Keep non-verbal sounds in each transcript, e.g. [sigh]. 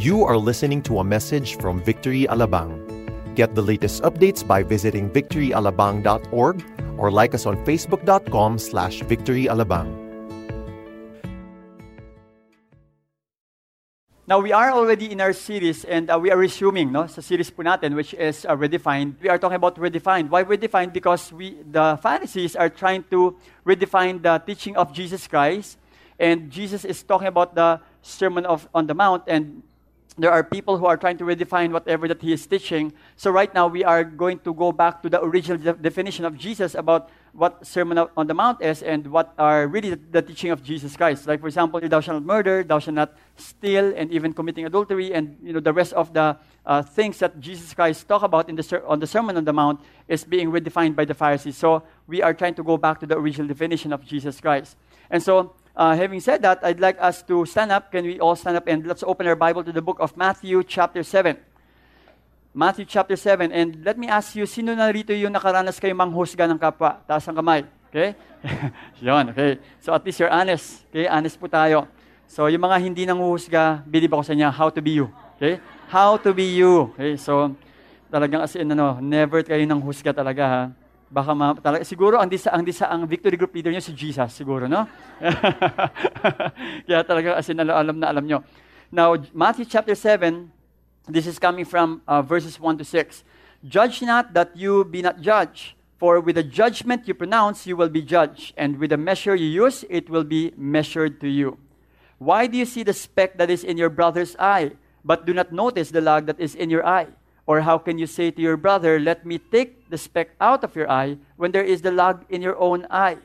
You are listening to a message from Victory Alabang. Get the latest updates by visiting victoryalabang.org or like us on facebook.com slash victoryalabang. Now, we are already in our series and uh, we are resuming no, sa series po natin which is uh, Redefined. We are talking about Redefined. Why Redefined? Because we, the Pharisees are trying to redefine the teaching of Jesus Christ and Jesus is talking about the Sermon of, on the Mount and there are people who are trying to redefine whatever that he is teaching. So right now we are going to go back to the original de- definition of Jesus about what Sermon on the Mount is and what are really the, the, teaching of Jesus Christ. Like for example, thou shalt not murder, thou shalt not steal, and even committing adultery, and you know the rest of the uh, things that Jesus Christ talk about in the ser- on the Sermon on the Mount is being redefined by the Pharisees. So we are trying to go back to the original definition of Jesus Christ. And so uh, having said that, I'd like us to stand up. Can we all stand up and let's open our Bible to the book of Matthew, chapter 7. Matthew chapter 7. And let me ask you, sino na rito yung nakaranas kayo manghusga ng kapwa? Taas ang kamay. Okay? [laughs] Yun, okay. So at least you're honest. Okay? Honest po tayo. So yung mga hindi nanghuhusga, believe ako sa inyo, how to be you. Okay? How to be you. Okay? So talagang as in, ano, never kayo nang husga talaga ha. Baka ma, talaga, siguro ang disa, ang disa, ang victory group leader niyo si Jesus, siguro, no? [laughs] Kaya talaga as in, alam na alam nyo. Now, Matthew chapter 7, this is coming from uh, verses 1 to 6. Judge not that you be not judged. For with the judgment you pronounce, you will be judged. And with the measure you use, it will be measured to you. Why do you see the speck that is in your brother's eye, but do not notice the log that is in your eye? Or how can you say to your brother, Let me take the speck out of your eye, when there is the log in your own eye?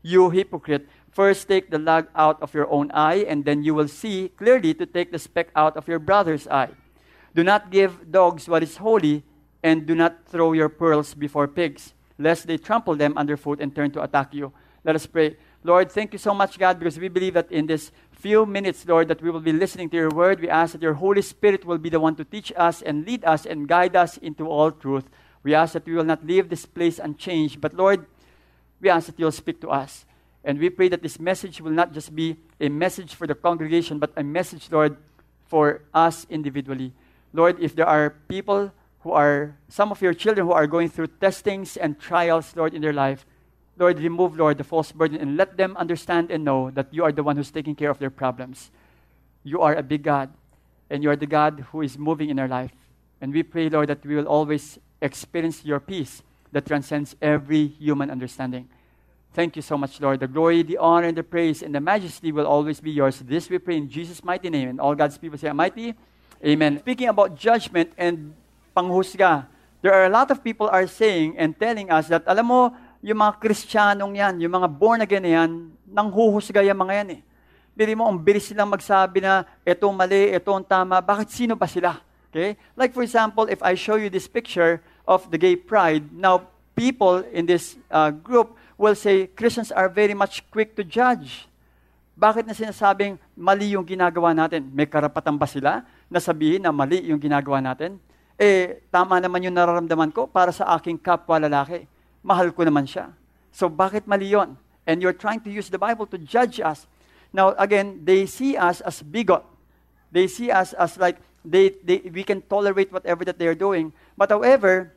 You hypocrite, first take the log out of your own eye, and then you will see clearly to take the speck out of your brother's eye. Do not give dogs what is holy, and do not throw your pearls before pigs, lest they trample them underfoot and turn to attack you. Let us pray. Lord, thank you so much, God, because we believe that in this few minutes, Lord, that we will be listening to your word. We ask that your Holy Spirit will be the one to teach us and lead us and guide us into all truth. We ask that we will not leave this place unchanged, but Lord, we ask that you'll speak to us. And we pray that this message will not just be a message for the congregation, but a message, Lord, for us individually. Lord, if there are people who are, some of your children who are going through testings and trials, Lord, in their life, Lord, remove, Lord, the false burden and let them understand and know that you are the one who's taking care of their problems. You are a big God, and you are the God who is moving in our life. And we pray, Lord, that we will always experience your peace that transcends every human understanding. Thank you so much, Lord. The glory, the honor, and the praise, and the majesty will always be yours. This we pray in Jesus' mighty name. And all God's people say, Mighty, Amen. Speaking about judgment and panghusga, there are a lot of people are saying and telling us that, alam mo, yung mga Kristiyanong yan, yung mga born again yan, nang huhusga yung mga yan eh. Bili mo, ang bilis silang magsabi na, ito mali, ito ang tama, bakit sino ba sila? Okay? Like for example, if I show you this picture of the gay pride, now people in this uh, group will say, Christians are very much quick to judge. Bakit na sinasabing mali yung ginagawa natin? May karapatan ba sila na sabihin na mali yung ginagawa natin? Eh, tama naman yung nararamdaman ko para sa aking kapwa lalaki mahal ko naman siya. So bakit mali yun? And you're trying to use the Bible to judge us. Now, again, they see us as bigot. They see us as like, they, they, we can tolerate whatever that they're doing. But however,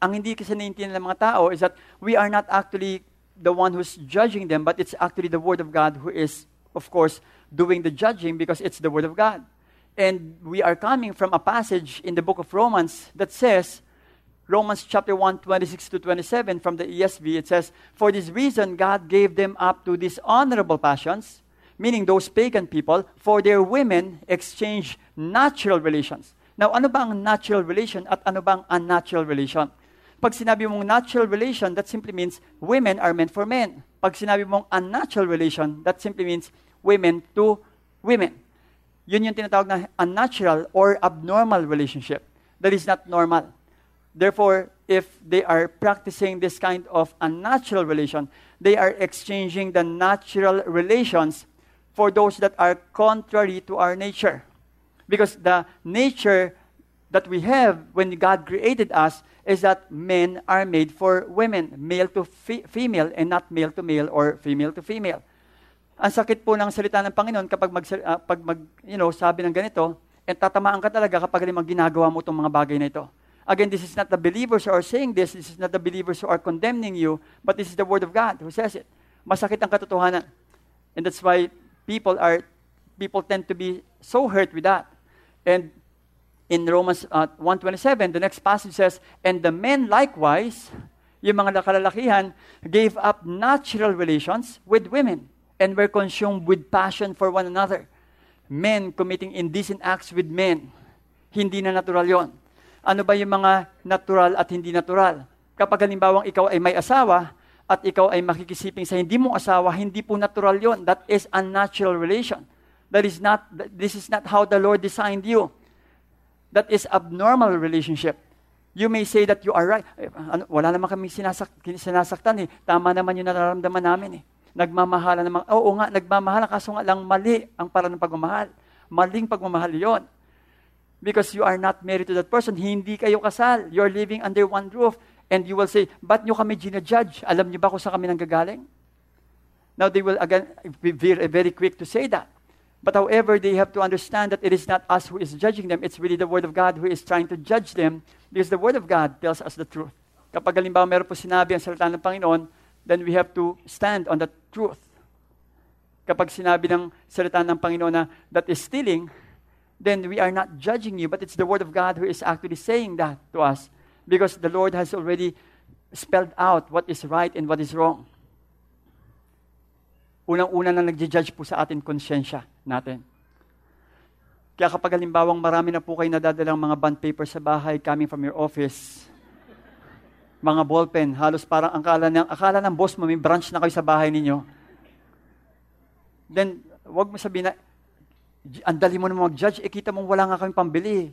ang hindi kasi naiintindihan ng mga tao is that we are not actually the one who's judging them, but it's actually the Word of God who is, of course, doing the judging because it's the Word of God. And we are coming from a passage in the book of Romans that says, Romans chapter 1, 26 to 27 from the ESV, it says, For this reason, God gave them up to dishonorable passions, meaning those pagan people, for their women exchange natural relations. Now, ano natural relation at ano unnatural relation? Pag sinabi mong natural relation, that simply means women are meant for men. Pag sinabi mong unnatural relation, that simply means women to women. Yun yung tinatawag na unnatural or abnormal relationship. That is not normal. Therefore, if they are practicing this kind of unnatural relation, they are exchanging the natural relations for those that are contrary to our nature. Because the nature that we have when God created us is that men are made for women, male to fe- female, and not male to male or female to female. Ang sakit po ng salita ng Panginoon kapag mag, uh, pag mag, you know, sabi ng ganito, And tatamaan ka talaga kapag limang ginagawa mo itong mga bagay na ito. Again, this is not the believers who are saying this. This is not the believers who are condemning you. But this is the Word of God who says it. Masakit ang katotohanan. And that's why people are, people tend to be so hurt with that. And in Romans uh, 1.27, the next passage says, And the men likewise, yung mga nakalalakihan, gave up natural relations with women and were consumed with passion for one another. Men committing indecent acts with men. Hindi na natural yon ano ba yung mga natural at hindi natural. Kapag halimbawang ikaw ay may asawa at ikaw ay makikisiping sa hindi mong asawa, hindi po natural yon. That is unnatural relation. That is not, this is not how the Lord designed you. That is abnormal relationship. You may say that you are right. Eh, ano, wala naman kami sinasak, sinasaktan eh. Tama naman yung nararamdaman namin eh. Nagmamahala naman. Oo nga, nagmamahala. Kaso nga lang mali ang para ng pagmamahal. Maling pagmamahal yon because you are not married to that person. Hindi kayo kasal. You're living under one roof. And you will say, ba't nyo kami ginajudge? Alam nyo ba kung saan kami nanggagaling? Now they will again be very, very quick to say that. But however, they have to understand that it is not us who is judging them. It's really the Word of God who is trying to judge them because the Word of God tells us the truth. Kapag halimbawa meron po sinabi ang salita ng Panginoon, then we have to stand on the truth. Kapag sinabi ng salita ng Panginoon na that is stealing, then we are not judging you, but it's the Word of God who is actually saying that to us because the Lord has already spelled out what is right and what is wrong. Unang-una na nagja-judge po sa atin konsyensya natin. Kaya kapag halimbawang marami na po kayo nadadalang mga bond paper sa bahay coming from your office, mga ballpen, halos parang akala ng, akala ng boss mo, may branch na kayo sa bahay ninyo. Then, wag mo sabihin na, ang dali mo naman mag-judge, eh kita mong wala nga kami pambili.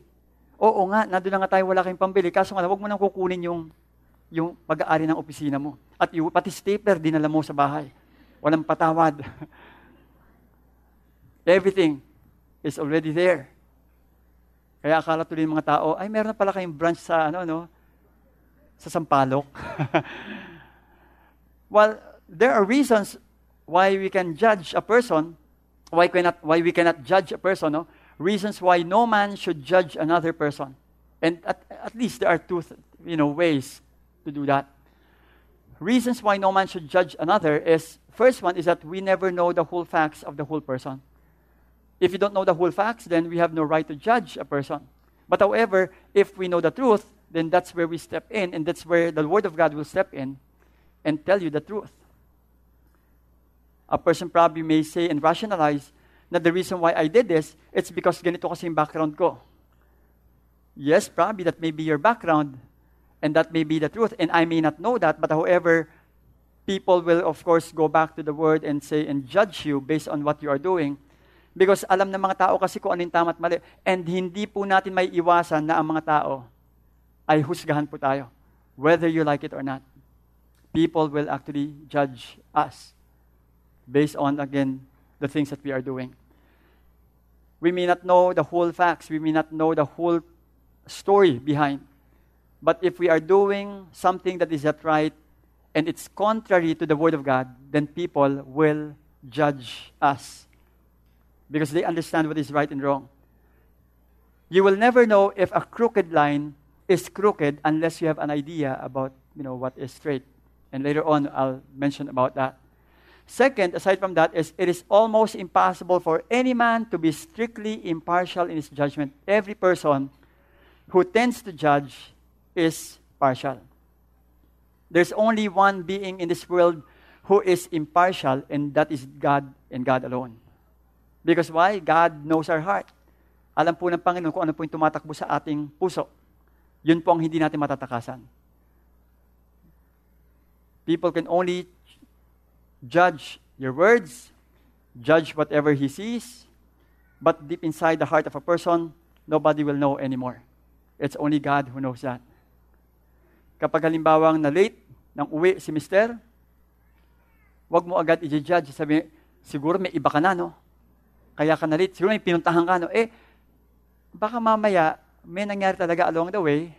Oo nga, nandun na nga tayo wala kayong pambili. Kaso nga, huwag mo nang kukunin yung, yung pag-aari ng opisina mo. At yung, pati stapler, dinala mo sa bahay. Walang patawad. [laughs] Everything is already there. Kaya akala tuloy mga tao, ay meron na pala kayong branch sa, ano, no, sa Sampalok. [laughs] well, there are reasons why we can judge a person why, cannot, why we cannot judge a person, no? reasons why no man should judge another person. And at, at least there are two you know, ways to do that. Reasons why no man should judge another is first one is that we never know the whole facts of the whole person. If you don't know the whole facts, then we have no right to judge a person. But however, if we know the truth, then that's where we step in, and that's where the Word of God will step in and tell you the truth a person probably may say and rationalize na the reason why I did this, it's because ganito kasi yung background ko. Yes, probably that may be your background, and that may be the truth, and I may not know that, but however, people will of course go back to the word and say and judge you based on what you are doing. Because alam ng mga tao kasi kung ano yung tama at mali. And hindi po natin may iwasan na ang mga tao ay husgahan po tayo. Whether you like it or not. People will actually judge us based on, again, the things that we are doing. We may not know the whole facts, we may not know the whole story behind. But if we are doing something that is not right and it's contrary to the Word of God, then people will judge us because they understand what is right and wrong. You will never know if a crooked line is crooked unless you have an idea about you know, what is straight. And later on, I'll mention about that. Second, aside from that, is it is almost impossible for any man to be strictly impartial in his judgment. Every person who tends to judge is partial. There's only one being in this world who is impartial, and that is God and God alone. Because why? God knows our heart. Alam po ng Panginoon kung ano po yung tumatakbo sa ating puso. Yun po ang hindi natin matatakasan. People can only judge your words, judge whatever he sees, but deep inside the heart of a person, nobody will know anymore. It's only God who knows that. Kapag halimbawang na late nang uwi si mister, wag mo agad i-judge. Sabi, siguro may iba ka na, no? Kaya ka na late. Siguro may pinuntahan ka, no? Eh, baka mamaya may nangyari talaga along the way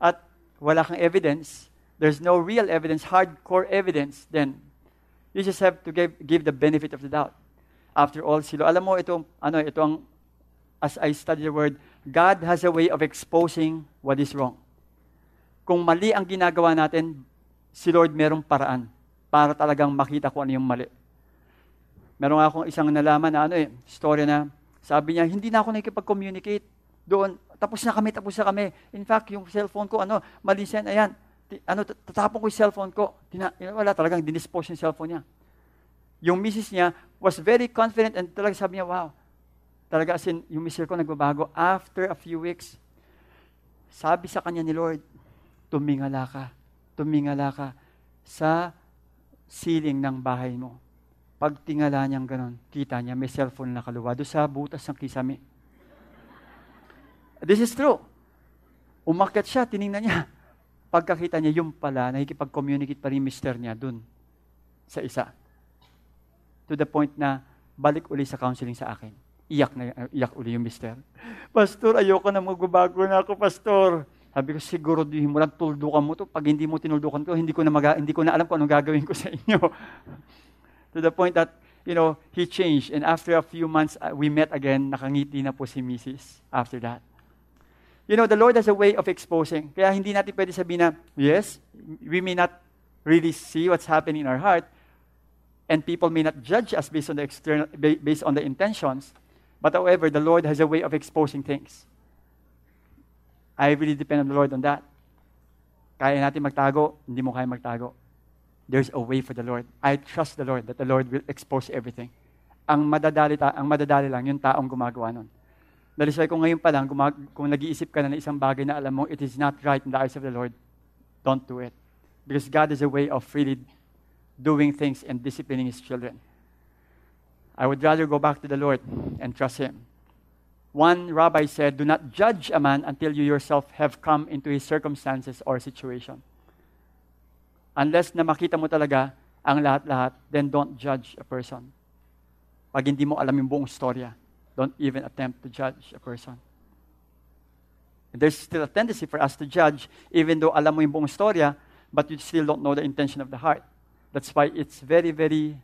at wala kang evidence, there's no real evidence, hardcore evidence, then You just have to give, give the benefit of the doubt. After all, silo, alam mo, ito, ano, ito ang as I study the Word, God has a way of exposing what is wrong. Kung mali ang ginagawa natin, si Lord merong paraan para talagang makita kung ano yung mali. Meron akong isang nalaman na ano eh, story na sabi niya, hindi na ako nakikipag-communicate doon. Tapos na kami, tapos na kami. In fact, yung cellphone ko, ano, mali siya, ayan, ano, tatapon ko yung cellphone ko. Tina, wala talagang dinispose yung cellphone niya. Yung misis niya was very confident and talaga sabi niya, wow, talaga as in, yung mister ko nagbabago. After a few weeks, sabi sa kanya ni Lord, tumingala ka, tumingala ka sa ceiling ng bahay mo. Pag tingala niyang ganon, kita niya may cellphone na kaluwa sa butas ng kisame. This is true. Umakyat siya, tiningnan niya. Pagkakita niya, yung pala, nakikipag-communicate pa rin mister niya dun sa isa. To the point na, balik uli sa counseling sa akin iyak na iyak uli yung mister. Pastor, ayoko na magbabago na ako, pastor. Sabi ko, siguro di mo lang tuldukan mo to. Pag hindi mo tinuldukan ko, hindi ko na, maga, hindi ko na alam kung anong gagawin ko sa inyo. [laughs] to the point that, you know, he changed. And after a few months, uh, we met again. Nakangiti na po si Mrs. after that. You know, the Lord has a way of exposing. Kaya hindi natin pwede sabihin na, yes, we may not really see what's happening in our heart, and people may not judge us based on the external, based on the intentions. But however, the Lord has a way of exposing things. I really depend on the Lord on that. Kaya natin magtago, hindi mo kaya magtago. There's a way for the Lord. I trust the Lord that the Lord will expose everything. Ang madadali, ta- ang madadali lang yung taong gumagawa nun. That is why kung ngayon pa lang, gumag- kung nag-iisip ka na ng isang bagay na alam mo it is not right in the eyes of the Lord, don't do it. Because God has a way of freely doing things and disciplining His children. I would rather go back to the Lord and trust Him. One rabbi said, Do not judge a man until you yourself have come into his circumstances or situation. Unless na makita mo talaga ang lahat-lahat, then don't judge a person. Pag hindi mo alam yung buong storya, don't even attempt to judge a person. And there's still a tendency for us to judge, even though alam mo yung buong storya, but you still don't know the intention of the heart. That's why it's very, very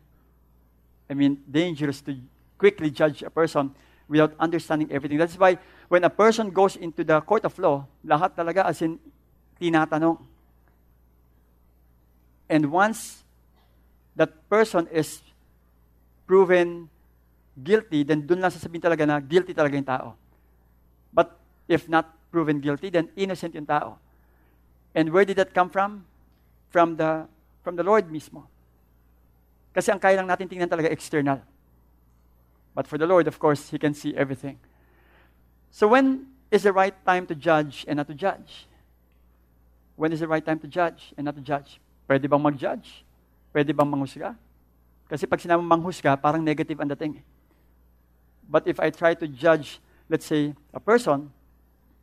I mean, dangerous to quickly judge a person without understanding everything. That's why when a person goes into the court of law, lahat talaga as in tinatanong. And once that person is proven guilty, then dun lang sasabihin talaga na guilty talaga yung tao. But if not proven guilty, then innocent yung tao. And where did that come from? From the, from the Lord mismo. Kasi ang kaya lang natin tingnan talaga external. But for the Lord, of course, He can see everything. So when is the right time to judge and not to judge? When is the right time to judge and not to judge? Pwede bang mag-judge? Pwede bang manghusga? Kasi pag sinabi manghusga, parang negative ang dating. But if I try to judge, let's say, a person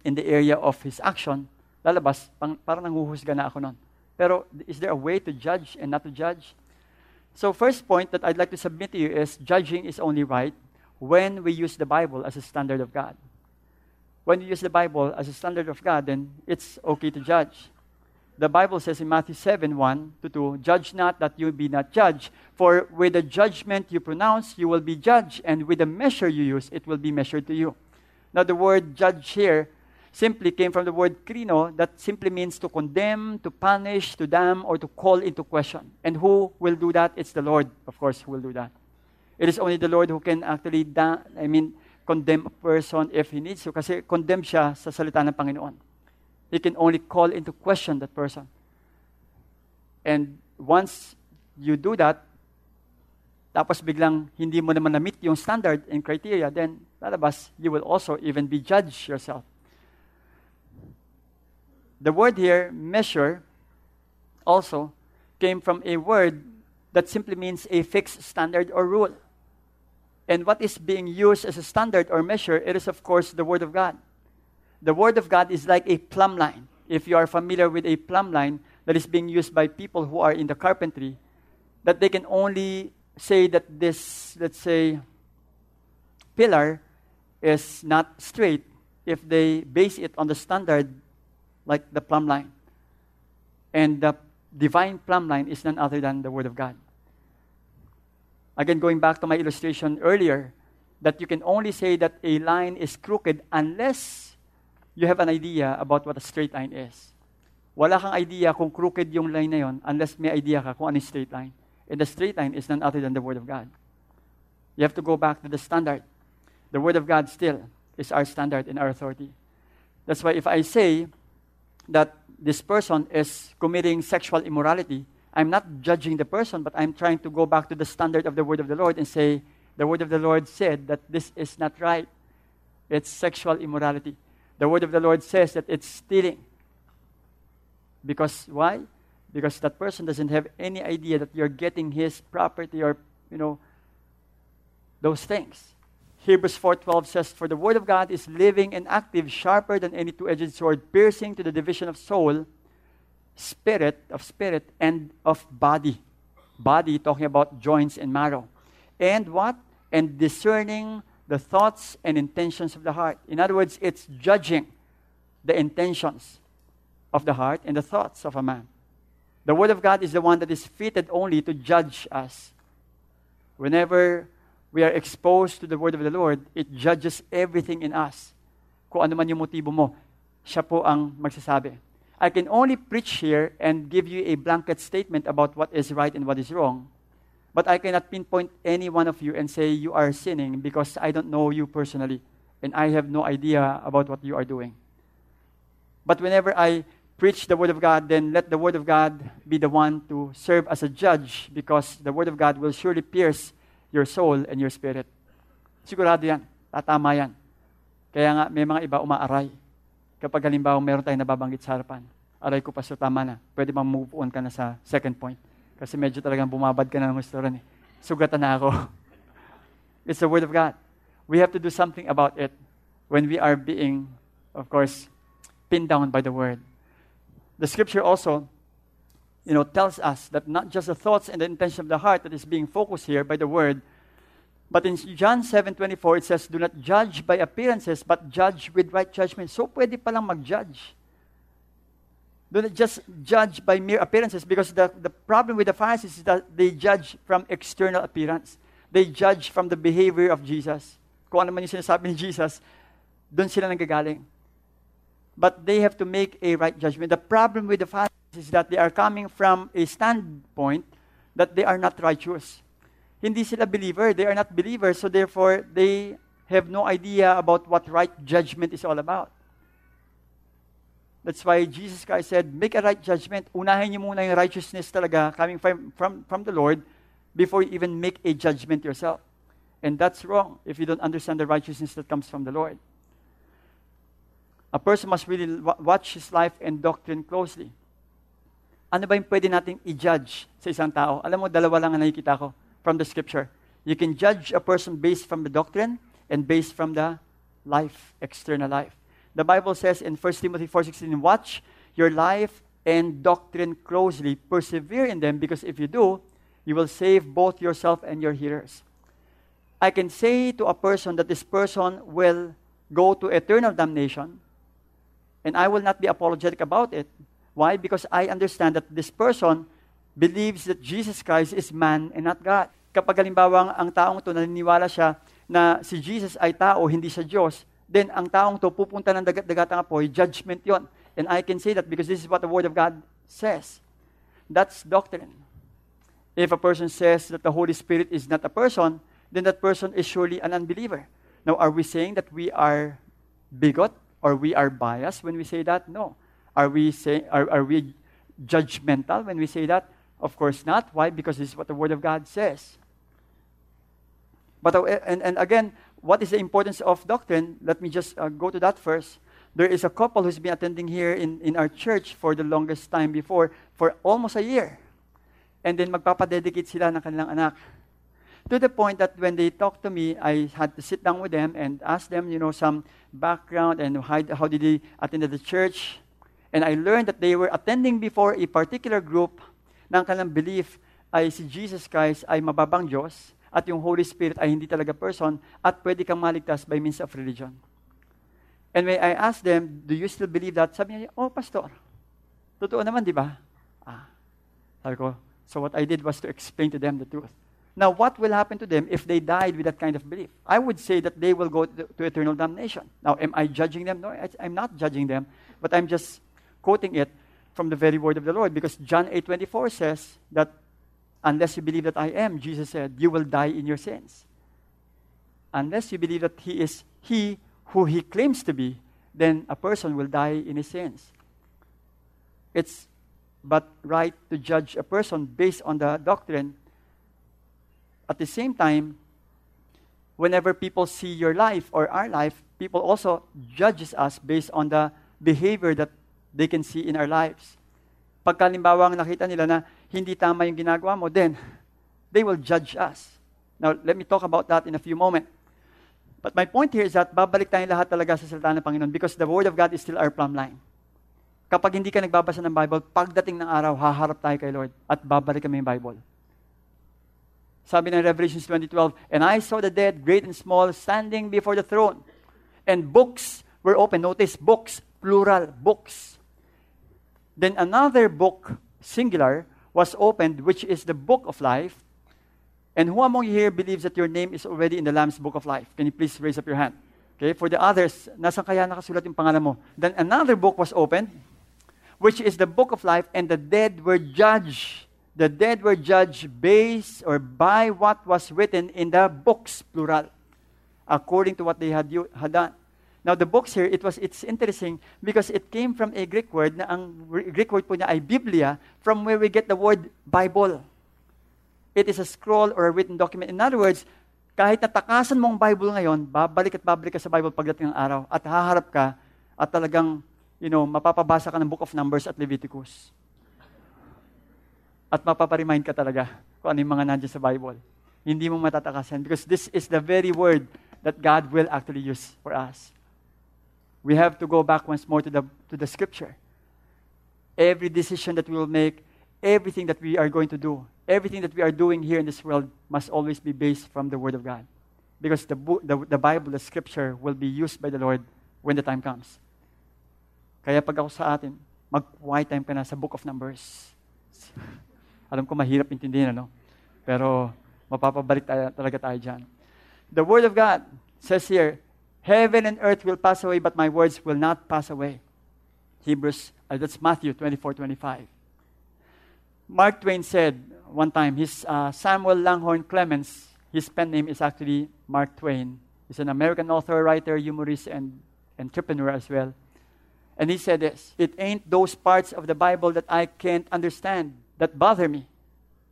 in the area of his action, lalabas, pang, parang nanguhusga na ako nun. Pero is there a way to judge and not to judge? So, first point that I'd like to submit to you is judging is only right when we use the Bible as a standard of God. When we use the Bible as a standard of God, then it's okay to judge. The Bible says in Matthew 7 1 to 2, Judge not that you be not judged, for with the judgment you pronounce, you will be judged, and with the measure you use, it will be measured to you. Now, the word judge here simply came from the word krino, that simply means to condemn, to punish, to damn, or to call into question. And who will do that? It's the Lord, of course, who will do that. It is only the Lord who can actually, da- I mean, condemn a person if he needs to. Kasi condemn siya sa salita ng Panginoon. He can only call into question that person. And once you do that, tapos biglang hindi mo naman na-meet yung standard and criteria, then lalabas, you will also even be judged yourself. The word here, measure, also came from a word that simply means a fixed standard or rule. And what is being used as a standard or measure, it is, of course, the Word of God. The Word of God is like a plumb line. If you are familiar with a plumb line that is being used by people who are in the carpentry, that they can only say that this, let's say, pillar is not straight if they base it on the standard like the plumb line. And the divine plumb line is none other than the Word of God. Again, going back to my illustration earlier, that you can only say that a line is crooked unless you have an idea about what a straight line is. Wala kang idea kung crooked yung line na unless may idea ka kung ano yung straight line. And the straight line is none other than the Word of God. You have to go back to the standard. The Word of God still is our standard and our authority. That's why if I say that this person is committing sexual immorality, I'm not judging the person, but I'm trying to go back to the standard of the Word of the Lord and say, the Word of the Lord said that this is not right. It's sexual immorality. The Word of the Lord says that it's stealing. Because why? Because that person doesn't have any idea that you're getting his property or, you know, those things. Hebrews 4:12 says, "For the word of God is living and active, sharper than any two-edged sword, piercing to the division of soul, spirit of spirit, and of body." Body talking about joints and marrow. And what? And discerning the thoughts and intentions of the heart. In other words, it's judging the intentions of the heart and the thoughts of a man. The Word of God is the one that is fitted only to judge us. Whenever we are exposed to the word of the Lord, it judges everything in us. Kung ano man yung motibo mo, siya po ang magsasabi. I can only preach here and give you a blanket statement about what is right and what is wrong. But I cannot pinpoint any one of you and say you are sinning because I don't know you personally and I have no idea about what you are doing. But whenever I preach the Word of God, then let the Word of God be the one to serve as a judge because the Word of God will surely pierce your soul and your spirit. Sigurado yan. Tatama yan. Kaya nga, may mga iba umaaray. Kapag halimbawa meron tayong nababanggit sa harapan. Aray ko, Pastor, tama na. Pwede bang move on ka na sa second point. Kasi medyo talagang bumabad ka na ng gusto eh. Sugatan na ako. [laughs] It's the Word of God. We have to do something about it when we are being, of course, pinned down by the Word. The Scripture also you know, tells us that not just the thoughts and the intention of the heart that is being focused here by the word, but in John 7:24 it says, "Do not judge by appearances, but judge with right judgment." So pwede palang mag-judge. Do not just judge by mere appearances because the, the problem with the Pharisees is that they judge from external appearance. They judge from the behavior of Jesus. Kung ano man yung sinasabi ni Jesus, doon sila nanggagaling. But they have to make a right judgment. The problem with the Pharisees is that they are coming from a standpoint that they are not righteous. Hindi sila believer, they are not believers, so therefore they have no idea about what right judgment is all about. That's why Jesus Christ said, make a right judgment. Unahin niyo muna yung righteousness talaga coming from, from, from the Lord before you even make a judgment yourself. And that's wrong if you don't understand the righteousness that comes from the Lord. A person must really watch his life and doctrine closely ano ba yung pwede nating i-judge sa isang tao? Alam mo, dalawa lang ang nakikita ko from the scripture. You can judge a person based from the doctrine and based from the life, external life. The Bible says in 1 Timothy 4.16, Watch your life and doctrine closely. Persevere in them because if you do, you will save both yourself and your hearers. I can say to a person that this person will go to eternal damnation, and I will not be apologetic about it Why? Because I understand that this person believes that Jesus Christ is man and not God. Kapag halimbawa ang taong to naniniwala siya na si Jesus ay tao, hindi siya Diyos, then ang taong to pupunta ng dagat-dagatang apoy, judgment yon. And I can say that because this is what the Word of God says. That's doctrine. If a person says that the Holy Spirit is not a person, then that person is surely an unbeliever. Now, are we saying that we are bigot or we are biased when we say that? No. Are we, say, are, are we judgmental when we say that? Of course not. Why? Because this is what the Word of God says. But, uh, and, and again, what is the importance of doctrine? Let me just uh, go to that first. There is a couple who's been attending here in, in our church for the longest time before, for almost a year. And then magpapadedicate sila ng kanilang anak. To the point that when they talked to me, I had to sit down with them and ask them, you know, some background and how, how did they attend the church. And I learned that they were attending before a particular group ang kanilang belief ay si Jesus Christ ay mababang Diyos at yung Holy Spirit ay hindi talaga person at pwede kang maligtas by means of religion. And when I asked them, do you still believe that? Sabi niya, oh, pastor. Totoo naman, di ba? Ah. Sabi ko, so what I did was to explain to them the truth. Now, what will happen to them if they died with that kind of belief? I would say that they will go to, to eternal damnation. Now, am I judging them? No, I, I'm not judging them, but I'm just quoting it from the very word of the Lord because John 8:24 says that unless you believe that I am, Jesus said, you will die in your sins. Unless you believe that he is he who he claims to be, then a person will die in his sins. It's but right to judge a person based on the doctrine at the same time, whenever people see your life or our life, people also judges us based on the behavior that they can see in our lives. Pagka ang nakita nila na hindi tama yung ginagawa mo, then they will judge us. Now, let me talk about that in a few moments. But my point here is that babalik tayong lahat talaga sa salita ng Panginoon because the Word of God is still our plumb line. Kapag hindi ka nagbabasa ng Bible, pagdating ng araw, haharap tayo kay Lord at babalik kami yung Bible. Sabi ng Revelation 20:12, And I saw the dead, great and small, standing before the throne. And books were open. Notice, books, plural, books. Then another book, singular, was opened, which is the book of life. And who among you here believes that your name is already in the Lamb's book of life? Can you please raise up your hand? Okay, for the others, nasa kaya nakasulat yung pangalan mo? Then another book was opened, which is the book of life, and the dead were judged the dead were judged based or by what was written in the books, plural, according to what they had, had done. Now, the books here, it was, it's interesting because it came from a Greek word na ang Greek word po niya ay Biblia, from where we get the word Bible. It is a scroll or a written document. In other words, kahit natakasan mo ang Bible ngayon, babalik at babalik ka sa Bible pagdating ng araw at haharap ka at talagang, you know, mapapabasa ka ng Book of Numbers at Leviticus at mapaparemind ka talaga kung ano yung mga nandiyan sa Bible. Hindi mo matatakasan because this is the very word that God will actually use for us. We have to go back once more to the, to the scripture. Every decision that we will make, everything that we are going to do, everything that we are doing here in this world must always be based from the Word of God. Because the, the, the Bible, the scripture, will be used by the Lord when the time comes. Kaya pag ako sa atin, mag-quiet time ka na sa book of Numbers. [laughs] Alam ko mahirap intindihin, ano? Pero mapapabalik tayo, talaga tayo dyan. The Word of God says here, Heaven and earth will pass away, but my words will not pass away. Hebrews, uh, that's Matthew 24, 25. Mark Twain said one time, his uh, Samuel Langhorne Clemens, his pen name is actually Mark Twain. He's an American author, writer, humorist, and entrepreneur as well. And he said this It ain't those parts of the Bible that I can't understand, that bother me.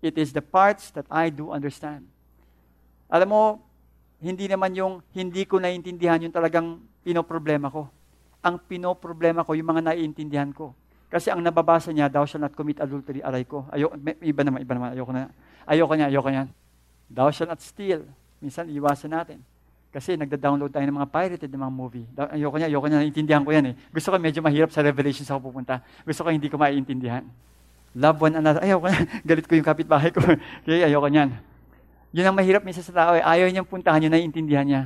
It is the parts that I do understand. Alam mo, hindi naman yung hindi ko naiintindihan yung talagang pinoproblema ko. Ang pinoproblema ko, yung mga naiintindihan ko. Kasi ang nababasa niya, thou shall not commit adultery, aray ko. Ayo, iba naman, iba naman, ayoko na. Ayoko niya, ayoko niyan. Thou shall not steal. Minsan, iwasan natin. Kasi nagda-download tayo ng mga pirated ng mga movie. Ayoko niya, ayoko niya, naiintindihan ko yan eh. Gusto ko medyo mahirap sa Revelations ako pupunta. Gusto ko hindi ko maiintindihan. Love one another. Ayaw ko na. [laughs] Galit ko yung kapitbahay ko. [laughs] Kaya ayaw ko niyan. Yun ang mahirap minsan sa tao. Eh. Ayaw niyang puntahan yun, naiintindihan niya.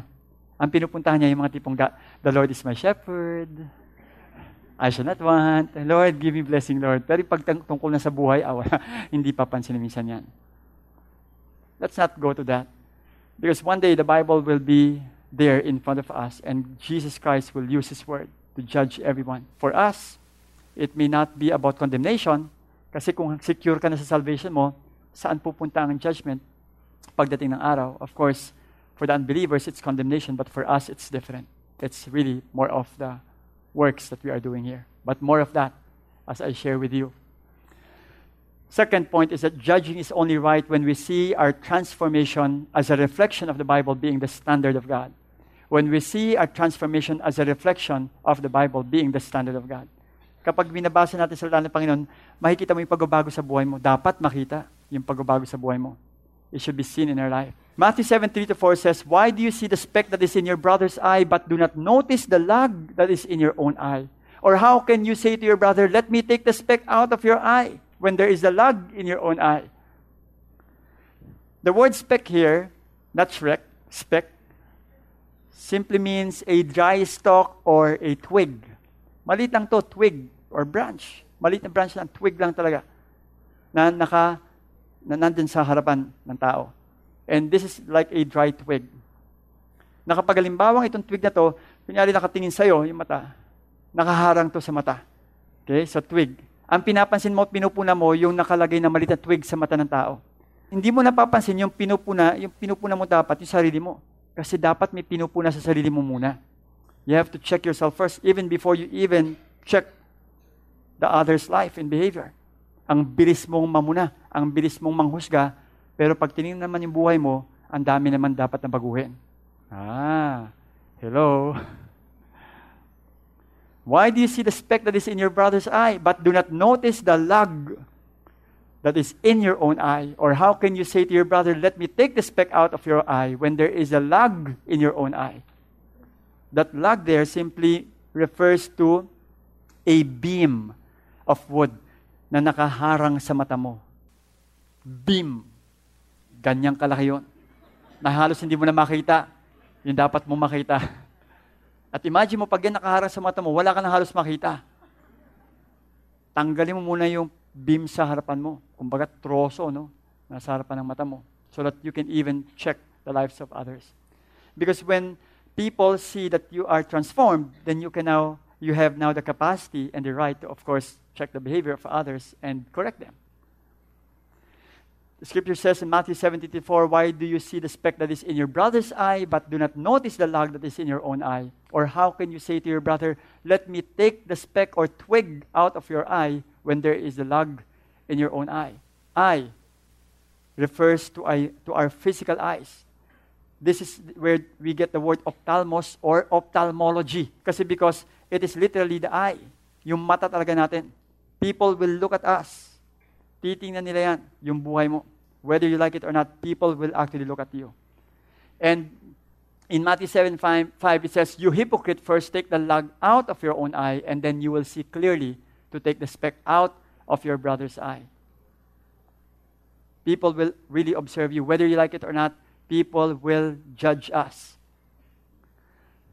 Ang pinupuntahan niya yung mga tipong, The Lord is my shepherd. I shall not want. Lord, give me blessing, Lord. Pero pag tungkol na sa buhay, awa, [laughs] hindi papansin minsan yan. Let's not go to that. Because one day the Bible will be there in front of us and Jesus Christ will use His word to judge everyone. For us, it may not be about condemnation, kasi kung secure ka na sa salvation mo, saan pupunta ang judgment pagdating ng araw? Of course, for the unbelievers, it's condemnation, but for us, it's different. It's really more of the works that we are doing here. But more of that as I share with you. Second point is that judging is only right when we see our transformation as a reflection of the Bible being the standard of God. When we see our transformation as a reflection of the Bible being the standard of God kapag binabasa natin sa ng Panginoon, makikita mo yung pagbabago sa buhay mo. Dapat makita yung pagbabago sa buhay mo. It should be seen in our life. Matthew 7, 3 to 4 says, Why do you see the speck that is in your brother's eye, but do not notice the log that is in your own eye? Or how can you say to your brother, Let me take the speck out of your eye, when there is a log in your own eye? The word speck here, not shrek, speck, simply means a dry stalk or a twig. Malit lang to, twig or branch. Maliit na branch lang, twig lang talaga, na naka, na nandun sa harapan ng tao. And this is like a dry twig. Na kapag halimbawang itong twig na to, kunyari nakatingin sa'yo yung mata, nakaharang to sa mata. Okay? So twig. Ang pinapansin mo pinupuna mo, yung nakalagay na maliit na twig sa mata ng tao. Hindi mo napapansin yung pinupuna, yung pinupuna mo dapat yung sarili mo. Kasi dapat may pinupuna sa sarili mo muna. You have to check yourself first, even before you even check the other's life and behavior. Ang bilis mong mamuna, ang bilis mong manghusga, pero pag tinignan naman yung buhay mo, ang dami naman dapat na baguhin. Ah, hello. [laughs] Why do you see the speck that is in your brother's eye, but do not notice the log that is in your own eye? Or how can you say to your brother, Let me take the speck out of your eye, when there is a log in your own eye? That log there simply refers to a beam of wood na nakaharang sa mata mo. Beam. Ganyang kalaki yun. Na halos hindi mo na makita. Yung dapat mo makita. At imagine mo, pag yan nakaharang sa mata mo, wala ka na halos makita. Tanggalin mo muna yung beam sa harapan mo. Kumbaga, troso, no? Nasa harapan ng mata mo. So that you can even check the lives of others. Because when people see that you are transformed, then you can now, you have now the capacity and the right to, of course, check the behavior of others and correct them. The scripture says in Matthew 17:4, Why do you see the speck that is in your brother's eye, but do not notice the log that is in your own eye? Or how can you say to your brother, Let me take the speck or twig out of your eye when there is a log in your own eye? Eye refers to, eye, to our physical eyes. This is where we get the word ophthalmos or ophthalmology. Kasi because it is literally the eye. Yung mata talaga natin. People will look at us. Titingnan nila yan, yung buhay mo. Whether you like it or not, people will actually look at you. And in Matthew 7 5, 5, it says, You hypocrite, first take the log out of your own eye, and then you will see clearly to take the speck out of your brother's eye. People will really observe you. Whether you like it or not, people will judge us.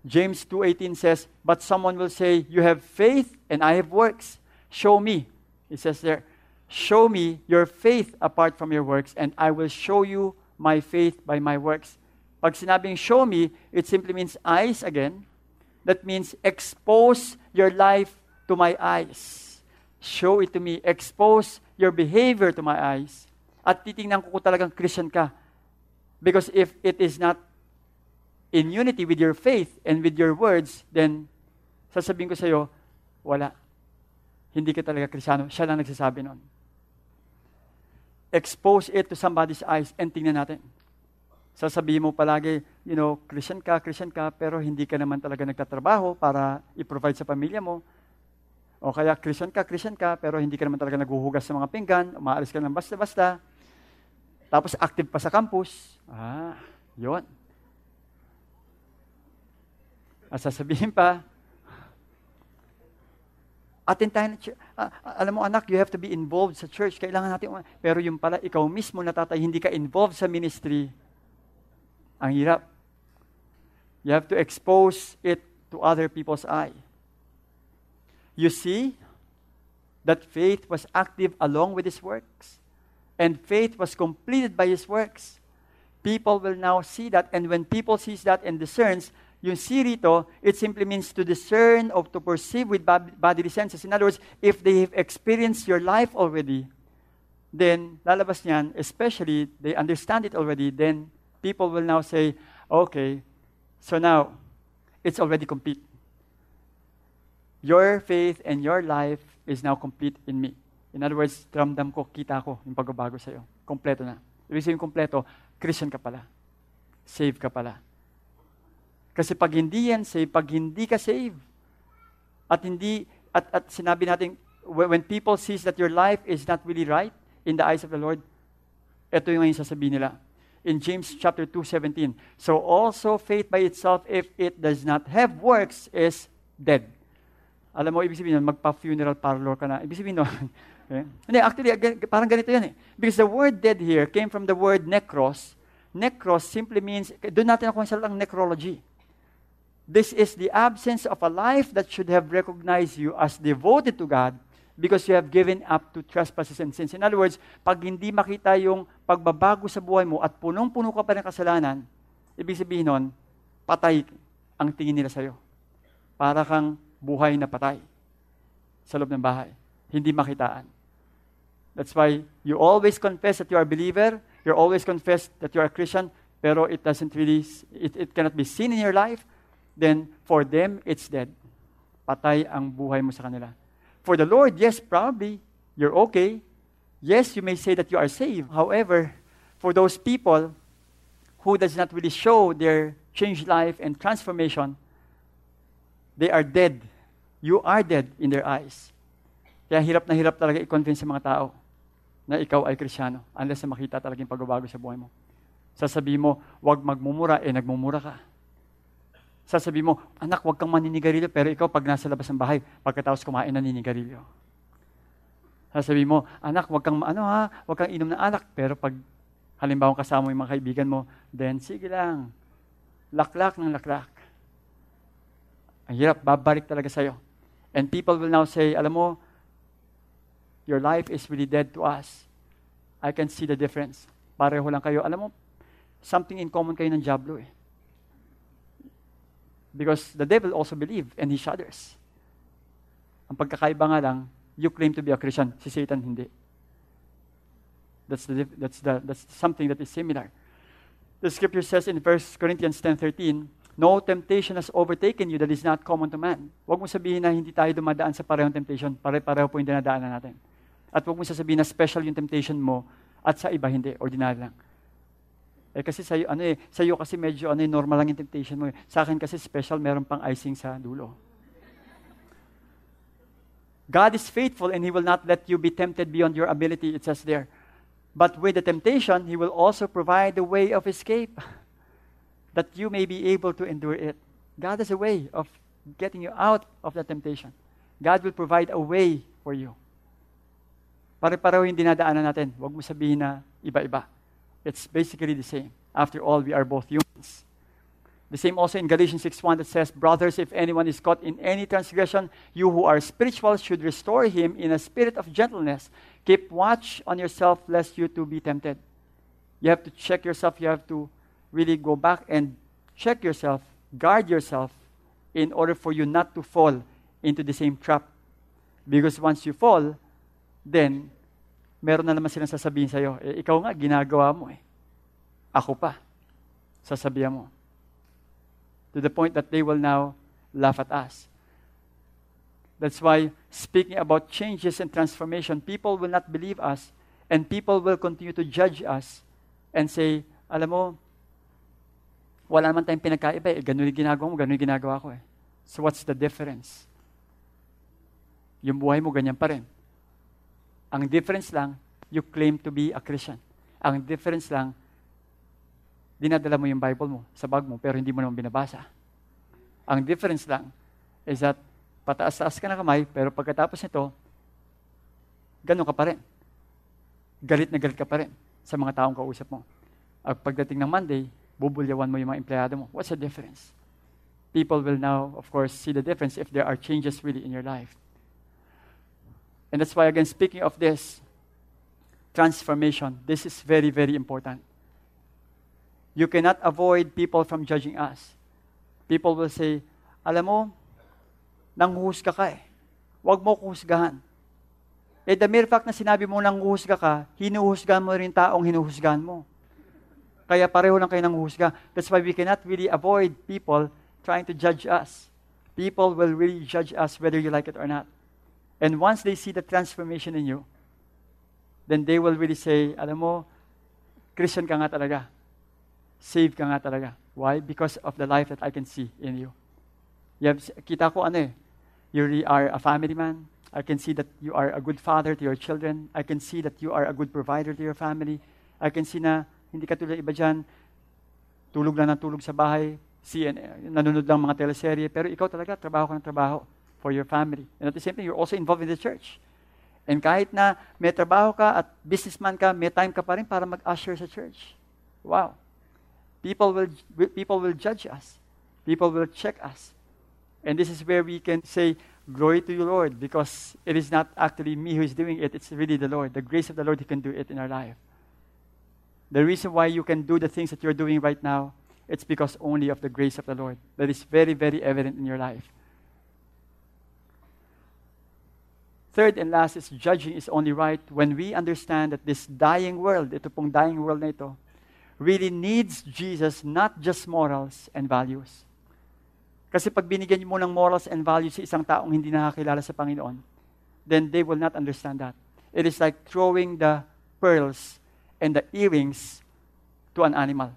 James 2:18 says, "But someone will say, you have faith and I have works. Show me." It says there, "Show me your faith apart from your works and I will show you my faith by my works." Pag sinabing show me, it simply means eyes again. That means expose your life to my eyes. Show it to me. Expose your behavior to my eyes. At titingnan ko kung talagang Christian ka. Because if it is not in unity with your faith and with your words, then sasabihin ko sa iyo, wala. Hindi ka talaga krisyano. Siya lang nagsasabi nun. Expose it to somebody's eyes and tingnan natin. Sasabihin mo palagi, you know, Christian ka, Christian ka, pero hindi ka naman talaga nagtatrabaho para i-provide sa pamilya mo. O kaya Christian ka, Christian ka, pero hindi ka naman talaga naghuhugas sa mga pinggan, umaalis ka ng basta-basta. Tapos active pa sa campus. Ah, yon. At sasabihin pa, atin tayo na church. Ah, alam mo anak, you have to be involved sa church. Kailangan natin, pero yung pala, ikaw mismo na tatay, hindi ka involved sa ministry, ang hirap. You have to expose it to other people's eye. You see that faith was active along with his works. And faith was completed by his works. People will now see that. And when people sees that and discerns, yung see rito, it simply means to discern or to perceive with bodily senses. In other words, if they have experienced your life already, then lalabas niyan, especially they understand it already, then people will now say, okay, so now it's already complete. Your faith and your life is now complete in me. In other words, ramdam ko, kita ko yung pagbabago sa iyo. Kompleto na. Ibig sabihin kompleto, Christian ka pala. Save ka pala. Kasi pag hindi yan save, pag hindi ka save, at hindi, at, at sinabi natin, when people sees that your life is not really right in the eyes of the Lord, ito yung ngayon sasabihin nila. In James chapter 2, 17, So also faith by itself, if it does not have works, is dead. Alam mo, ibig sabihin nun, magpa-funeral parlor ka na. Ibig sabihin nun, okay? [laughs] Hindi, actually, parang ganito yan eh. Because the word dead here came from the word necros. Necros simply means, doon natin ako sa lang necrology. This is the absence of a life that should have recognized you as devoted to God, because you have given up to trespasses and sins. In other words, pag hindi makita yung pagbabago sa buhay mo at punong-puno ka pa ng kasalanan, ibig sabihin nun, patay ang tingin nila sa'yo. Para kang buhay na patay sa loob ng bahay. Hindi makitaan. That's why you always confess that you are a believer, you always confess that you are a Christian, pero it doesn't really, it, it cannot be seen in your life, then for them, it's dead. Patay ang buhay mo sa kanila. For the Lord, yes, probably, you're okay. Yes, you may say that you are saved. However, for those people who does not really show their changed life and transformation, they are dead. You are dead in their eyes. Kaya hirap na hirap talaga i-convince sa mga tao na ikaw ay krisyano unless na makita talaga yung pagbabago sa buhay mo. Sasabihin mo, huwag magmumura, eh nagmumura ka. Sasabihin mo, anak, huwag kang maninigarilyo, pero ikaw pag nasa labas ng bahay, pagkatapos kumain, naninigarilyo. Sasabihin mo, anak, huwag kang, ano ha, huwag kang inom ng alak, pero pag halimbawa kasama mo yung mga kaibigan mo, then sige lang, laklak ng laklak. Ang hirap, babalik talaga sa'yo. And people will now say, alam mo, your life is really dead to us. I can see the difference. Pareho lang kayo. Alam mo, something in common kayo ng Diablo eh. Because the devil also believe and he shudders. Ang pagkakaiba nga lang, you claim to be a Christian, si Satan hindi. That's, the, that's, the, that's something that is similar. The scripture says in 1 Corinthians 10.13, No temptation has overtaken you that is not common to man. Huwag mo sabihin na hindi tayo dumadaan sa parehong temptation. Pare-pareho po yung dinadaanan natin. At huwag mo sasabihin na special yung temptation mo at sa iba hindi, ordinary lang. Eh kasi sa'yo, ano eh, sa'yo kasi medyo ano eh, normal lang yung temptation mo eh. Sa akin kasi special, meron pang icing sa dulo. God is faithful and He will not let you be tempted beyond your ability, it says there. But with the temptation, He will also provide the way of escape [laughs] that you may be able to endure it. God has a way of getting you out of the temptation. God will provide a way for you. Pare-pareho yung dinadaanan natin. Huwag mo sabihin na iba-iba. It's basically the same. After all, we are both humans. The same also in Galatians 6.1 that says, Brothers, if anyone is caught in any transgression, you who are spiritual should restore him in a spirit of gentleness. Keep watch on yourself lest you too be tempted. You have to check yourself. You have to really go back and check yourself, guard yourself in order for you not to fall into the same trap. Because once you fall, then meron na naman silang sasabihin sa'yo, eh, ikaw nga, ginagawa mo eh. Ako pa. Sasabihan mo. To the point that they will now laugh at us. That's why, speaking about changes and transformation, people will not believe us and people will continue to judge us and say, alam mo, wala naman tayong pinagkaiba eh. Ganun yung ginagawa mo, ganun yung ginagawa ko eh. So what's the difference? Yung buhay mo, ganyan pa rin. Ang difference lang, you claim to be a Christian. Ang difference lang, dinadala mo yung Bible mo sa bag mo, pero hindi mo naman binabasa. Ang difference lang is that pataas-taas ka na kamay, pero pagkatapos nito, ganun ka pa rin. Galit na galit ka pa rin sa mga taong kausap mo. At pagdating ng Monday, bubulyawan mo yung mga empleyado mo. What's the difference? People will now, of course, see the difference if there are changes really in your life. And that's why, again, speaking of this, transformation, this is very, very important. You cannot avoid people from judging us. People will say, alam mo, nanghuhusga ka eh. Huwag mo kuhusgahan. Eh, the mere fact na sinabi mo nanghuhusga ka, hinuhusgahan mo rin taong hinuhusgahan mo. Kaya pareho lang kayo nanghuhusga. That's why we cannot really avoid people trying to judge us. People will really judge us whether you like it or not. And once they see the transformation in you, then they will really say, alam mo, Christian ka nga talaga. Saved ka nga talaga. Why? Because of the life that I can see in you. you have, kita ko ano eh, you really are a family man. I can see that you are a good father to your children. I can see that you are a good provider to your family. I can see na hindi ka tulad iba dyan, tulog lang ng tulog sa bahay, CNN, nanonood lang mga teleserye, pero ikaw talaga, trabaho ka ng trabaho for your family. And at the same time, you're also involved in the church. And kahit na may trabaho ka at businessman ka, may time ka pa rin para mag-usher sa church. Wow. People will, people will judge us. People will check us. And this is where we can say, Glory to you, Lord, because it is not actually me who is doing it, it's really the Lord. The grace of the Lord who can do it in our life. The reason why you can do the things that you're doing right now, it's because only of the grace of the Lord. That is very, very evident in your life. Third and last is judging is only right when we understand that this dying world, ito pong dying world na ito, really needs Jesus, not just morals and values. Kasi pag binigyan mo ng morals and values sa isang taong hindi nakakilala sa Panginoon, then they will not understand that. It is like throwing the pearls and the earrings to an animal.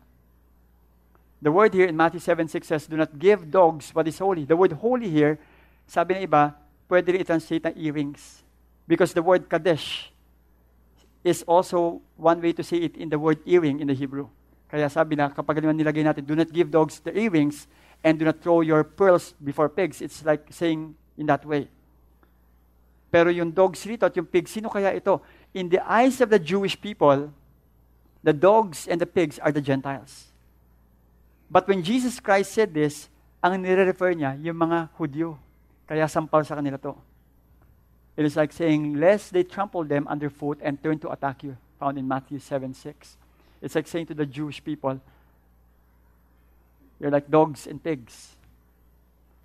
The word here in Matthew 7 6 says, Do not give dogs what is holy. The word holy here, sabi ng iba, pwede rin i-translate ng earrings. Because the word kadesh is also one way to say it in the word earring in the Hebrew. Kaya sabi na, kapag naman nilagay natin, do not give dogs the earrings, and do not throw your pearls before pigs. It's like saying in that way. Pero yung dogs rito at yung pigs, sino kaya ito? In the eyes of the Jewish people, the dogs and the pigs are the Gentiles. But when Jesus Christ said this, ang nire-refer niya, yung mga Hudyo. Kaya sampal sa kanila to. It is like saying, lest they trample them underfoot and turn to attack you, found in Matthew 7 6. It's like saying to the Jewish people, You're like dogs and pigs.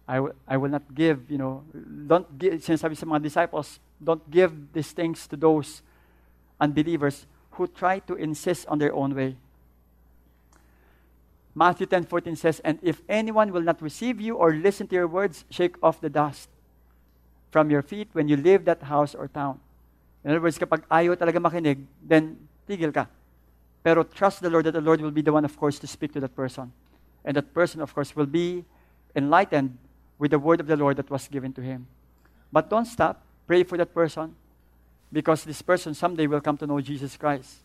I, w- I will not give, you know, don't give, sinasabi sa mga disciples, don't give these things to those unbelievers who try to insist on their own way. Matthew 10:14 says, "And if anyone will not receive you or listen to your words, shake off the dust from your feet when you leave that house or town." In other words, kapag ayaw talaga makinig, then tigil ka. Pero trust the Lord that the Lord will be the one, of course, to speak to that person. And that person, of course, will be enlightened with the word of the Lord that was given to him. But don't stop. Pray for that person because this person someday will come to know Jesus Christ.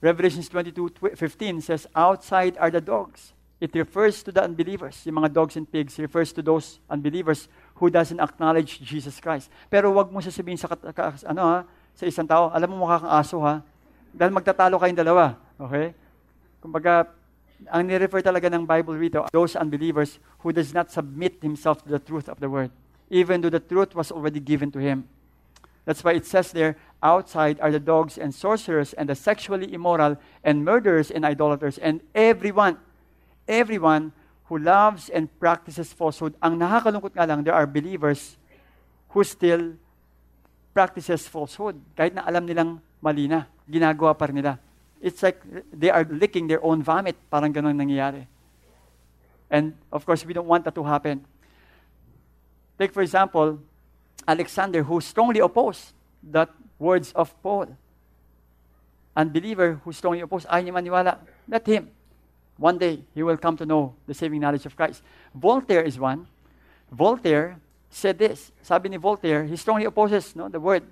Revelations 22 15 says, Outside are the dogs. It refers to the unbelievers. Yung mga dogs and pigs refers to those unbelievers who doesn't acknowledge Jesus Christ. Pero wag mo sasabihin sa, ka, ano, ha, sa isang tao, alam mo mukha kang aso ha, dahil magtatalo kayong dalawa. Okay? Kumbaga, ang nirefer talaga ng Bible rito, those unbelievers who does not submit himself to the truth of the word, even though the truth was already given to him. That's why it says there, outside are the dogs and sorcerers and the sexually immoral and murderers and idolaters and everyone, everyone who loves and practices falsehood. Ang nakakalungkot nga lang, there are believers who still practices falsehood. Kahit na alam nilang mali na, ginagawa pa rin nila. It's like they are licking their own vomit. Parang ganun nangyayari. And of course, we don't want that to happen. Take for example, Alexander, who strongly opposed that words of Paul. Unbeliever who strongly opposed, ayaw niya maniwala. Let him. One day, he will come to know the saving knowledge of Christ. Voltaire is one. Voltaire said this. Sabi ni Voltaire, he strongly opposes no, the word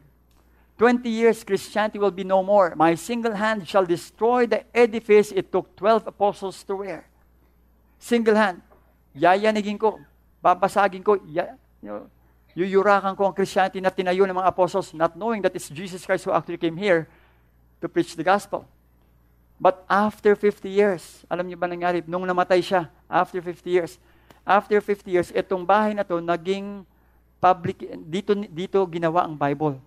20 years, Christianity will be no more. My single hand shall destroy the edifice it took 12 apostles to wear. Single hand. Yayanigin ko. Babasagin ko. Ya, you know, yuyurakan ko ang Christianity na tinayo ng mga apostles, not knowing that it's Jesus Christ who actually came here to preach the gospel. But after 50 years, alam niyo ba nangyari? Nung namatay siya, after 50 years, after 50 years, itong bahay na to naging public, dito, dito ginawa ang Bible.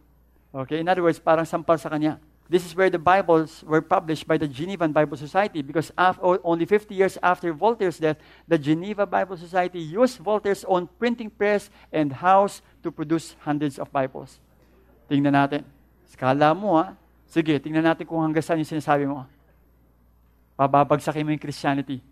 Okay, in other words, parang sampal sa kanya. This is where the Bibles were published by the Genevan Bible Society because after, only 50 years after Voltaire's death, the Geneva Bible Society used Voltaire's own printing press and house to produce hundreds of Bibles. Tingnan natin. Skala mo ha. Sige, tingnan natin kung hanggang saan yung sinasabi mo. Pababagsakin mo yung Christianity.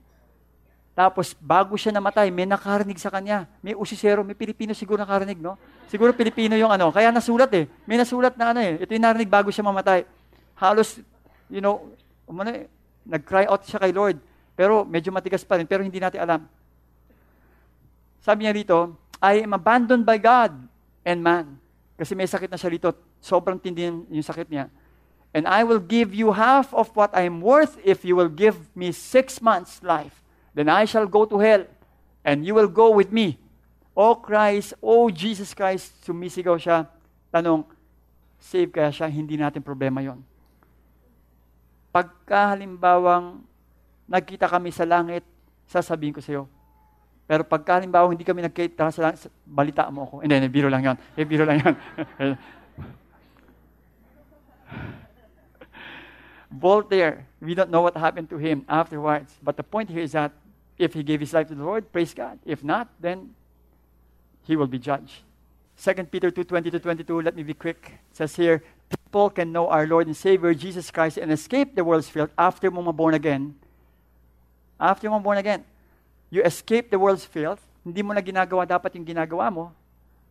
Tapos, bago siya namatay, may nakarinig sa kanya. May usisero, may Pilipino siguro nakarinig, no? Siguro Pilipino yung ano. Kaya nasulat eh. May nasulat na ano eh. Ito yung narinig bago siya mamatay. Halos, you know, umano eh, nag-cry out siya kay Lord. Pero medyo matigas pa rin, pero hindi natin alam. Sabi niya rito, I am abandoned by God and man. Kasi may sakit na siya rito. Sobrang tindi yung sakit niya. And I will give you half of what I am worth if you will give me six months' life. Then I shall go to hell, and you will go with me. O Christ, O Jesus Christ, sumisigaw siya. Tanong, save kaya siya? Hindi natin problema yon. Pagka halimbawang nagkita kami sa langit, sasabihin ko sa iyo, Pero pagka halimbawa hindi kami nagkita sa balita mo ako. Hindi, hindi, biro lang yan. Eh, biro lang yan. [laughs] Voltaire, we don't know what happened to him afterwards. But the point here is that if he gave his life to the Lord, praise God. If not, then he will be judged. 2 Peter 2 20 to 22, let me be quick. It says here, people can know our Lord and Savior Jesus Christ and escape the world's filth after mo born again. After mo born again, you escape the world's filth. Hindi mo na ginagawa dapat yung ginagawa mo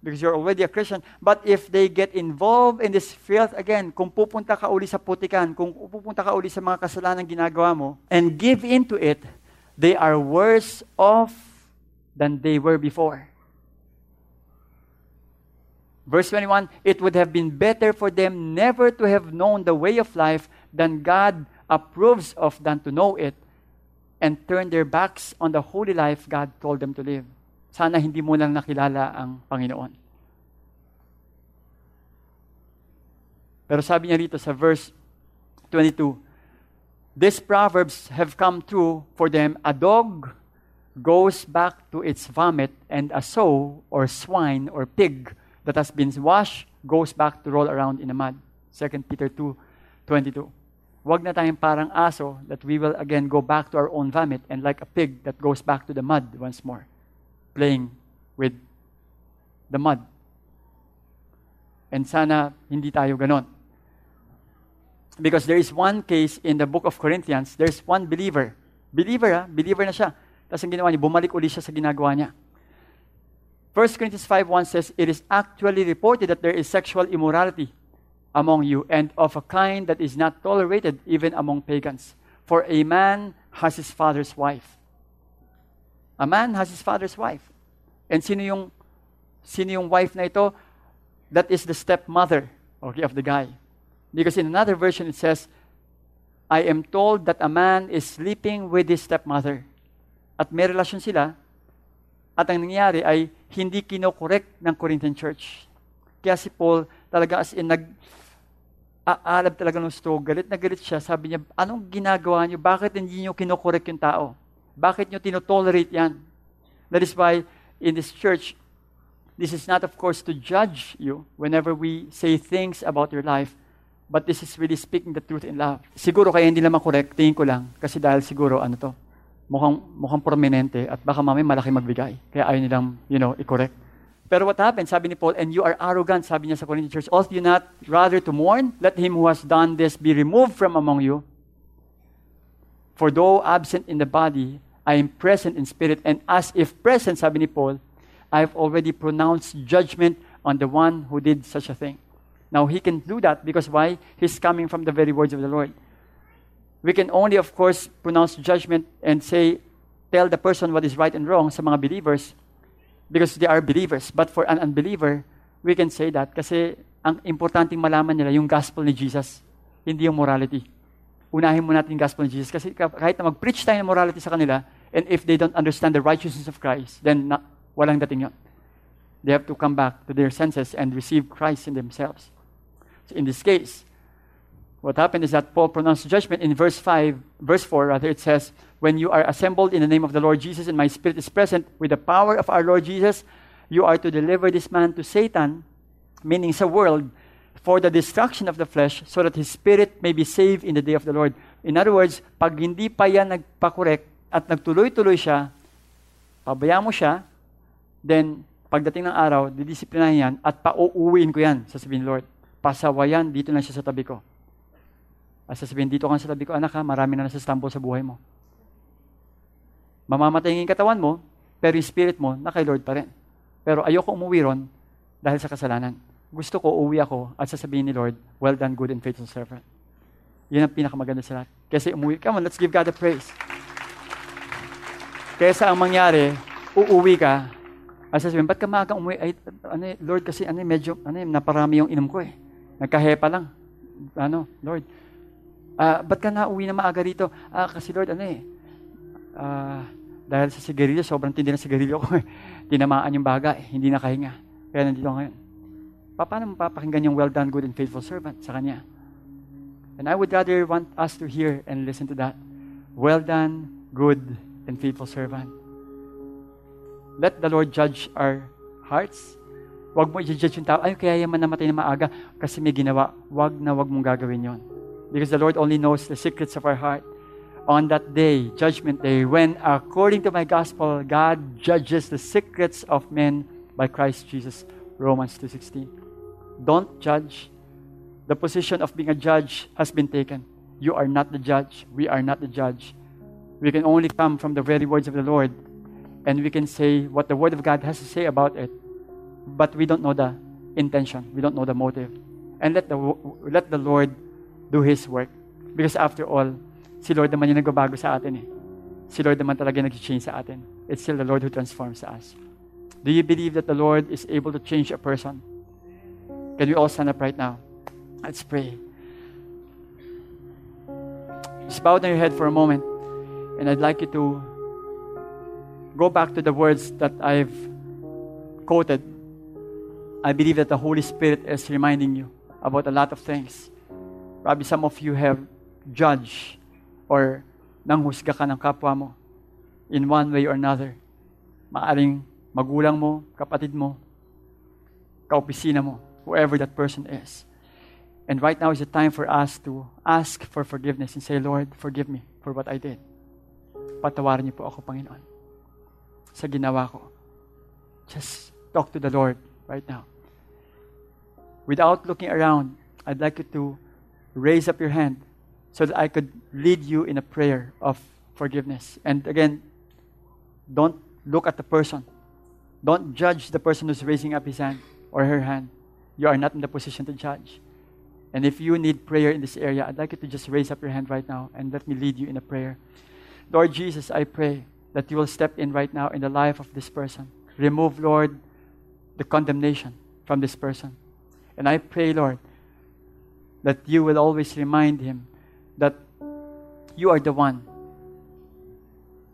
because you're already a Christian. But if they get involved in this filth again, kung pupunta ka uli sa putikan, kung pupunta ka uli sa mga kasalanan ginagawa mo, and give into it, they are worse off than they were before. Verse 21 It would have been better for them never to have known the way of life than God approves of than to know it and turn their backs on the holy life God told them to live. Sana hindi mo lang nakilala ang Panginoon. Pero sabi niya rito sa verse 22, These proverbs have come true for them. A dog goes back to its vomit, and a sow or swine or pig that has been washed goes back to roll around in the mud. 2 Peter 2, 22. Huwag na tayong parang aso that we will again go back to our own vomit and like a pig that goes back to the mud once more, playing with the mud. And sana hindi tayo ganon. Because there is one case in the book of Corinthians, there's one believer. Believer ha, believer na siya. Tapos ang ginawa niya, bumalik uli siya sa ginagawa niya. 1 Corinthians 5.1 says, It is actually reported that there is sexual immorality among you, and of a kind that is not tolerated even among pagans. For a man has his father's wife. A man has his father's wife. And sino yung, sino yung wife na ito? That is the stepmother okay, of the guy. Because in another version it says, I am told that a man is sleeping with his stepmother. At may relasyon sila, at ang nangyari ay hindi kinokorek ng Corinthian church. Kaya si Paul talaga as in nag aalab talaga ng stroke, galit na galit siya. Sabi niya, anong ginagawa niyo? Bakit hindi niyo kinokorek yung tao? Bakit niyo tinotolerate yan? That is why in this church, this is not of course to judge you whenever we say things about your life, but this is really speaking the truth in love. Siguro kaya hindi naman correct, tingin ko lang, kasi dahil siguro ano to, mukhang, mukhang prominente at baka mamay malaki magbigay. Kaya ayaw nilang, you know, i-correct. Pero what happened, sabi ni Paul, and you are arrogant, sabi niya sa Corinthian church, ought you not rather to mourn? Let him who has done this be removed from among you. For though absent in the body, I am present in spirit, and as if present, sabi ni Paul, I have already pronounced judgment on the one who did such a thing. Now, he can do that because why? He's coming from the very words of the Lord we can only, of course, pronounce judgment and say, tell the person what is right and wrong sa mga believers because they are believers. But for an unbeliever, we can say that kasi ang importanteng malaman nila yung gospel ni Jesus, hindi yung morality. Unahin mo natin yung gospel ni Jesus kasi kahit na mag-preach tayo ng morality sa kanila, and if they don't understand the righteousness of Christ, then na, walang dating yun. They have to come back to their senses and receive Christ in themselves. So in this case, what happened is that Paul pronounced judgment in verse 5, verse 4, rather, it says, When you are assembled in the name of the Lord Jesus and my spirit is present with the power of our Lord Jesus, you are to deliver this man to Satan, meaning sa world, for the destruction of the flesh, so that his spirit may be saved in the day of the Lord. In other words, pag hindi pa yan nagpakorek at nagtuloy-tuloy siya, pabayaan mo siya, then pagdating ng araw, didisiplinahin yan at pauuwiin ko yan, sasabihin Lord. Pasawayan, dito na siya sa tabi ko. At sasabihin, dito ka sa tabi ko, anak ha, marami na nasastumble sa buhay mo. Mamamatay yung katawan mo, pero yung spirit mo, na kay Lord pa rin. Pero ayoko umuwi ron dahil sa kasalanan. Gusto ko, uwi ako at sasabihin ni Lord, well done, good and faithful servant. Yan ang pinakamaganda sa lahat. Kasi umuwi, come on, let's give God the praise. Kesa ang mangyari, uuwi ka, at sasabihin, ba't ka maagang umuwi? Ay, ano, Lord, kasi ano, medyo, ano, naparami yung inom ko eh. Nagkahepa lang. Ano, Lord, Uh, ba't ka nauwi na maaga rito? Ah, kasi Lord, ano eh, uh, dahil sa sigarilyo, sobrang tindi ng sigarilyo ko eh. [laughs] Tinamaan yung baga eh, hindi nakahinga. Kaya nandito ngayon. Pa, paano mo papakinggan yung well done, good and faithful servant sa Kanya? And I would rather want us to hear and listen to that. Well done, good and faithful servant. let the Lord judge our hearts. Huwag mo i-judge yung tao, ay, kaya yaman namatay na maaga kasi may ginawa. Huwag na huwag mong gagawin yon. Because the Lord only knows the secrets of our heart. On that day, judgment day, when according to my gospel, God judges the secrets of men by Christ Jesus. Romans 2.16. Don't judge. The position of being a judge has been taken. You are not the judge. We are not the judge. We can only come from the very words of the Lord and we can say what the Word of God has to say about it. But we don't know the intention. We don't know the motive. And let the, let the Lord do His work. Because after all, si Lord naman yung nagbabago sa atin eh. Si Lord naman talaga nag-change sa atin. It's still the Lord who transforms us. Do you believe that the Lord is able to change a person? Can we all stand up right now? Let's pray. Just bow down your head for a moment. And I'd like you to go back to the words that I've quoted. I believe that the Holy Spirit is reminding you about a lot of things. Probably some of you have judged or nanghusga ka ng kapwa mo in one way or another. Maaring magulang mo, kapatid mo, kaopisina mo, whoever that person is. And right now is the time for us to ask for forgiveness and say, Lord, forgive me for what I did patawarin niyo po ako, Panginoon, sa ginawa ko. Just talk to the Lord right now. Without looking around, I'd like you to raise up your hand so that I could lead you in a prayer of forgiveness. And again, don't look at the person. Don't judge the person who's raising up his hand or her hand. You are not in the position to judge. And if you need prayer in this area, I'd like you to just raise up your hand right now and let me lead you in a prayer. Lord Jesus, I pray that you will step in right now in the life of this person. Remove, Lord, the condemnation from this person. And I pray, Lord, that you will always remind him that you are the one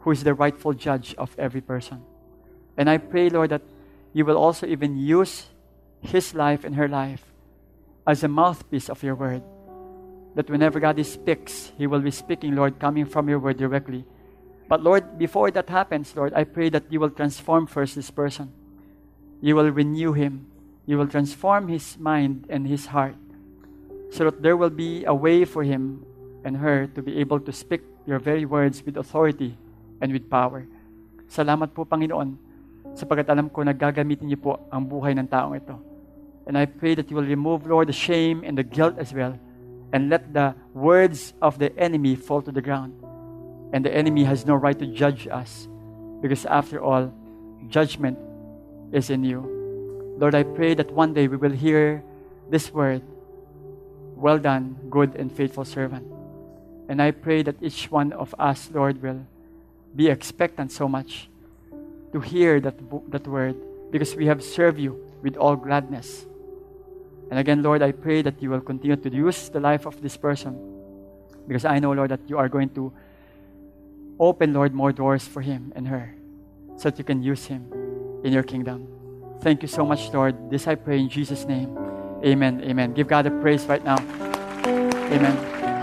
who is the rightful judge of every person. And I pray, Lord, that you will also even use his life and her life as a mouthpiece of your word that whenever God speaks, He will be speaking, Lord, coming from your word directly. But Lord, before that happens, Lord, I pray that you will transform first this person. You will renew him. You will transform his mind and his heart so that there will be a way for him and her to be able to speak your very words with authority and with power. Salamat po, Panginoon, sapagkat alam ko na gagamitin niyo po ang buhay ng taong ito. And I pray that you will remove, Lord, the shame and the guilt as well and let the words of the enemy fall to the ground. And the enemy has no right to judge us because, after all, judgment is in you. Lord, I pray that one day we will hear this word Well done, good and faithful servant. And I pray that each one of us, Lord, will be expectant so much to hear that, that word because we have served you with all gladness. And again, Lord, I pray that you will continue to use the life of this person because I know, Lord, that you are going to open, Lord, more doors for him and her so that you can use him in your kingdom. Thank you so much, Lord. This I pray in Jesus' name. Amen. Amen. Give God a praise right now. Amen.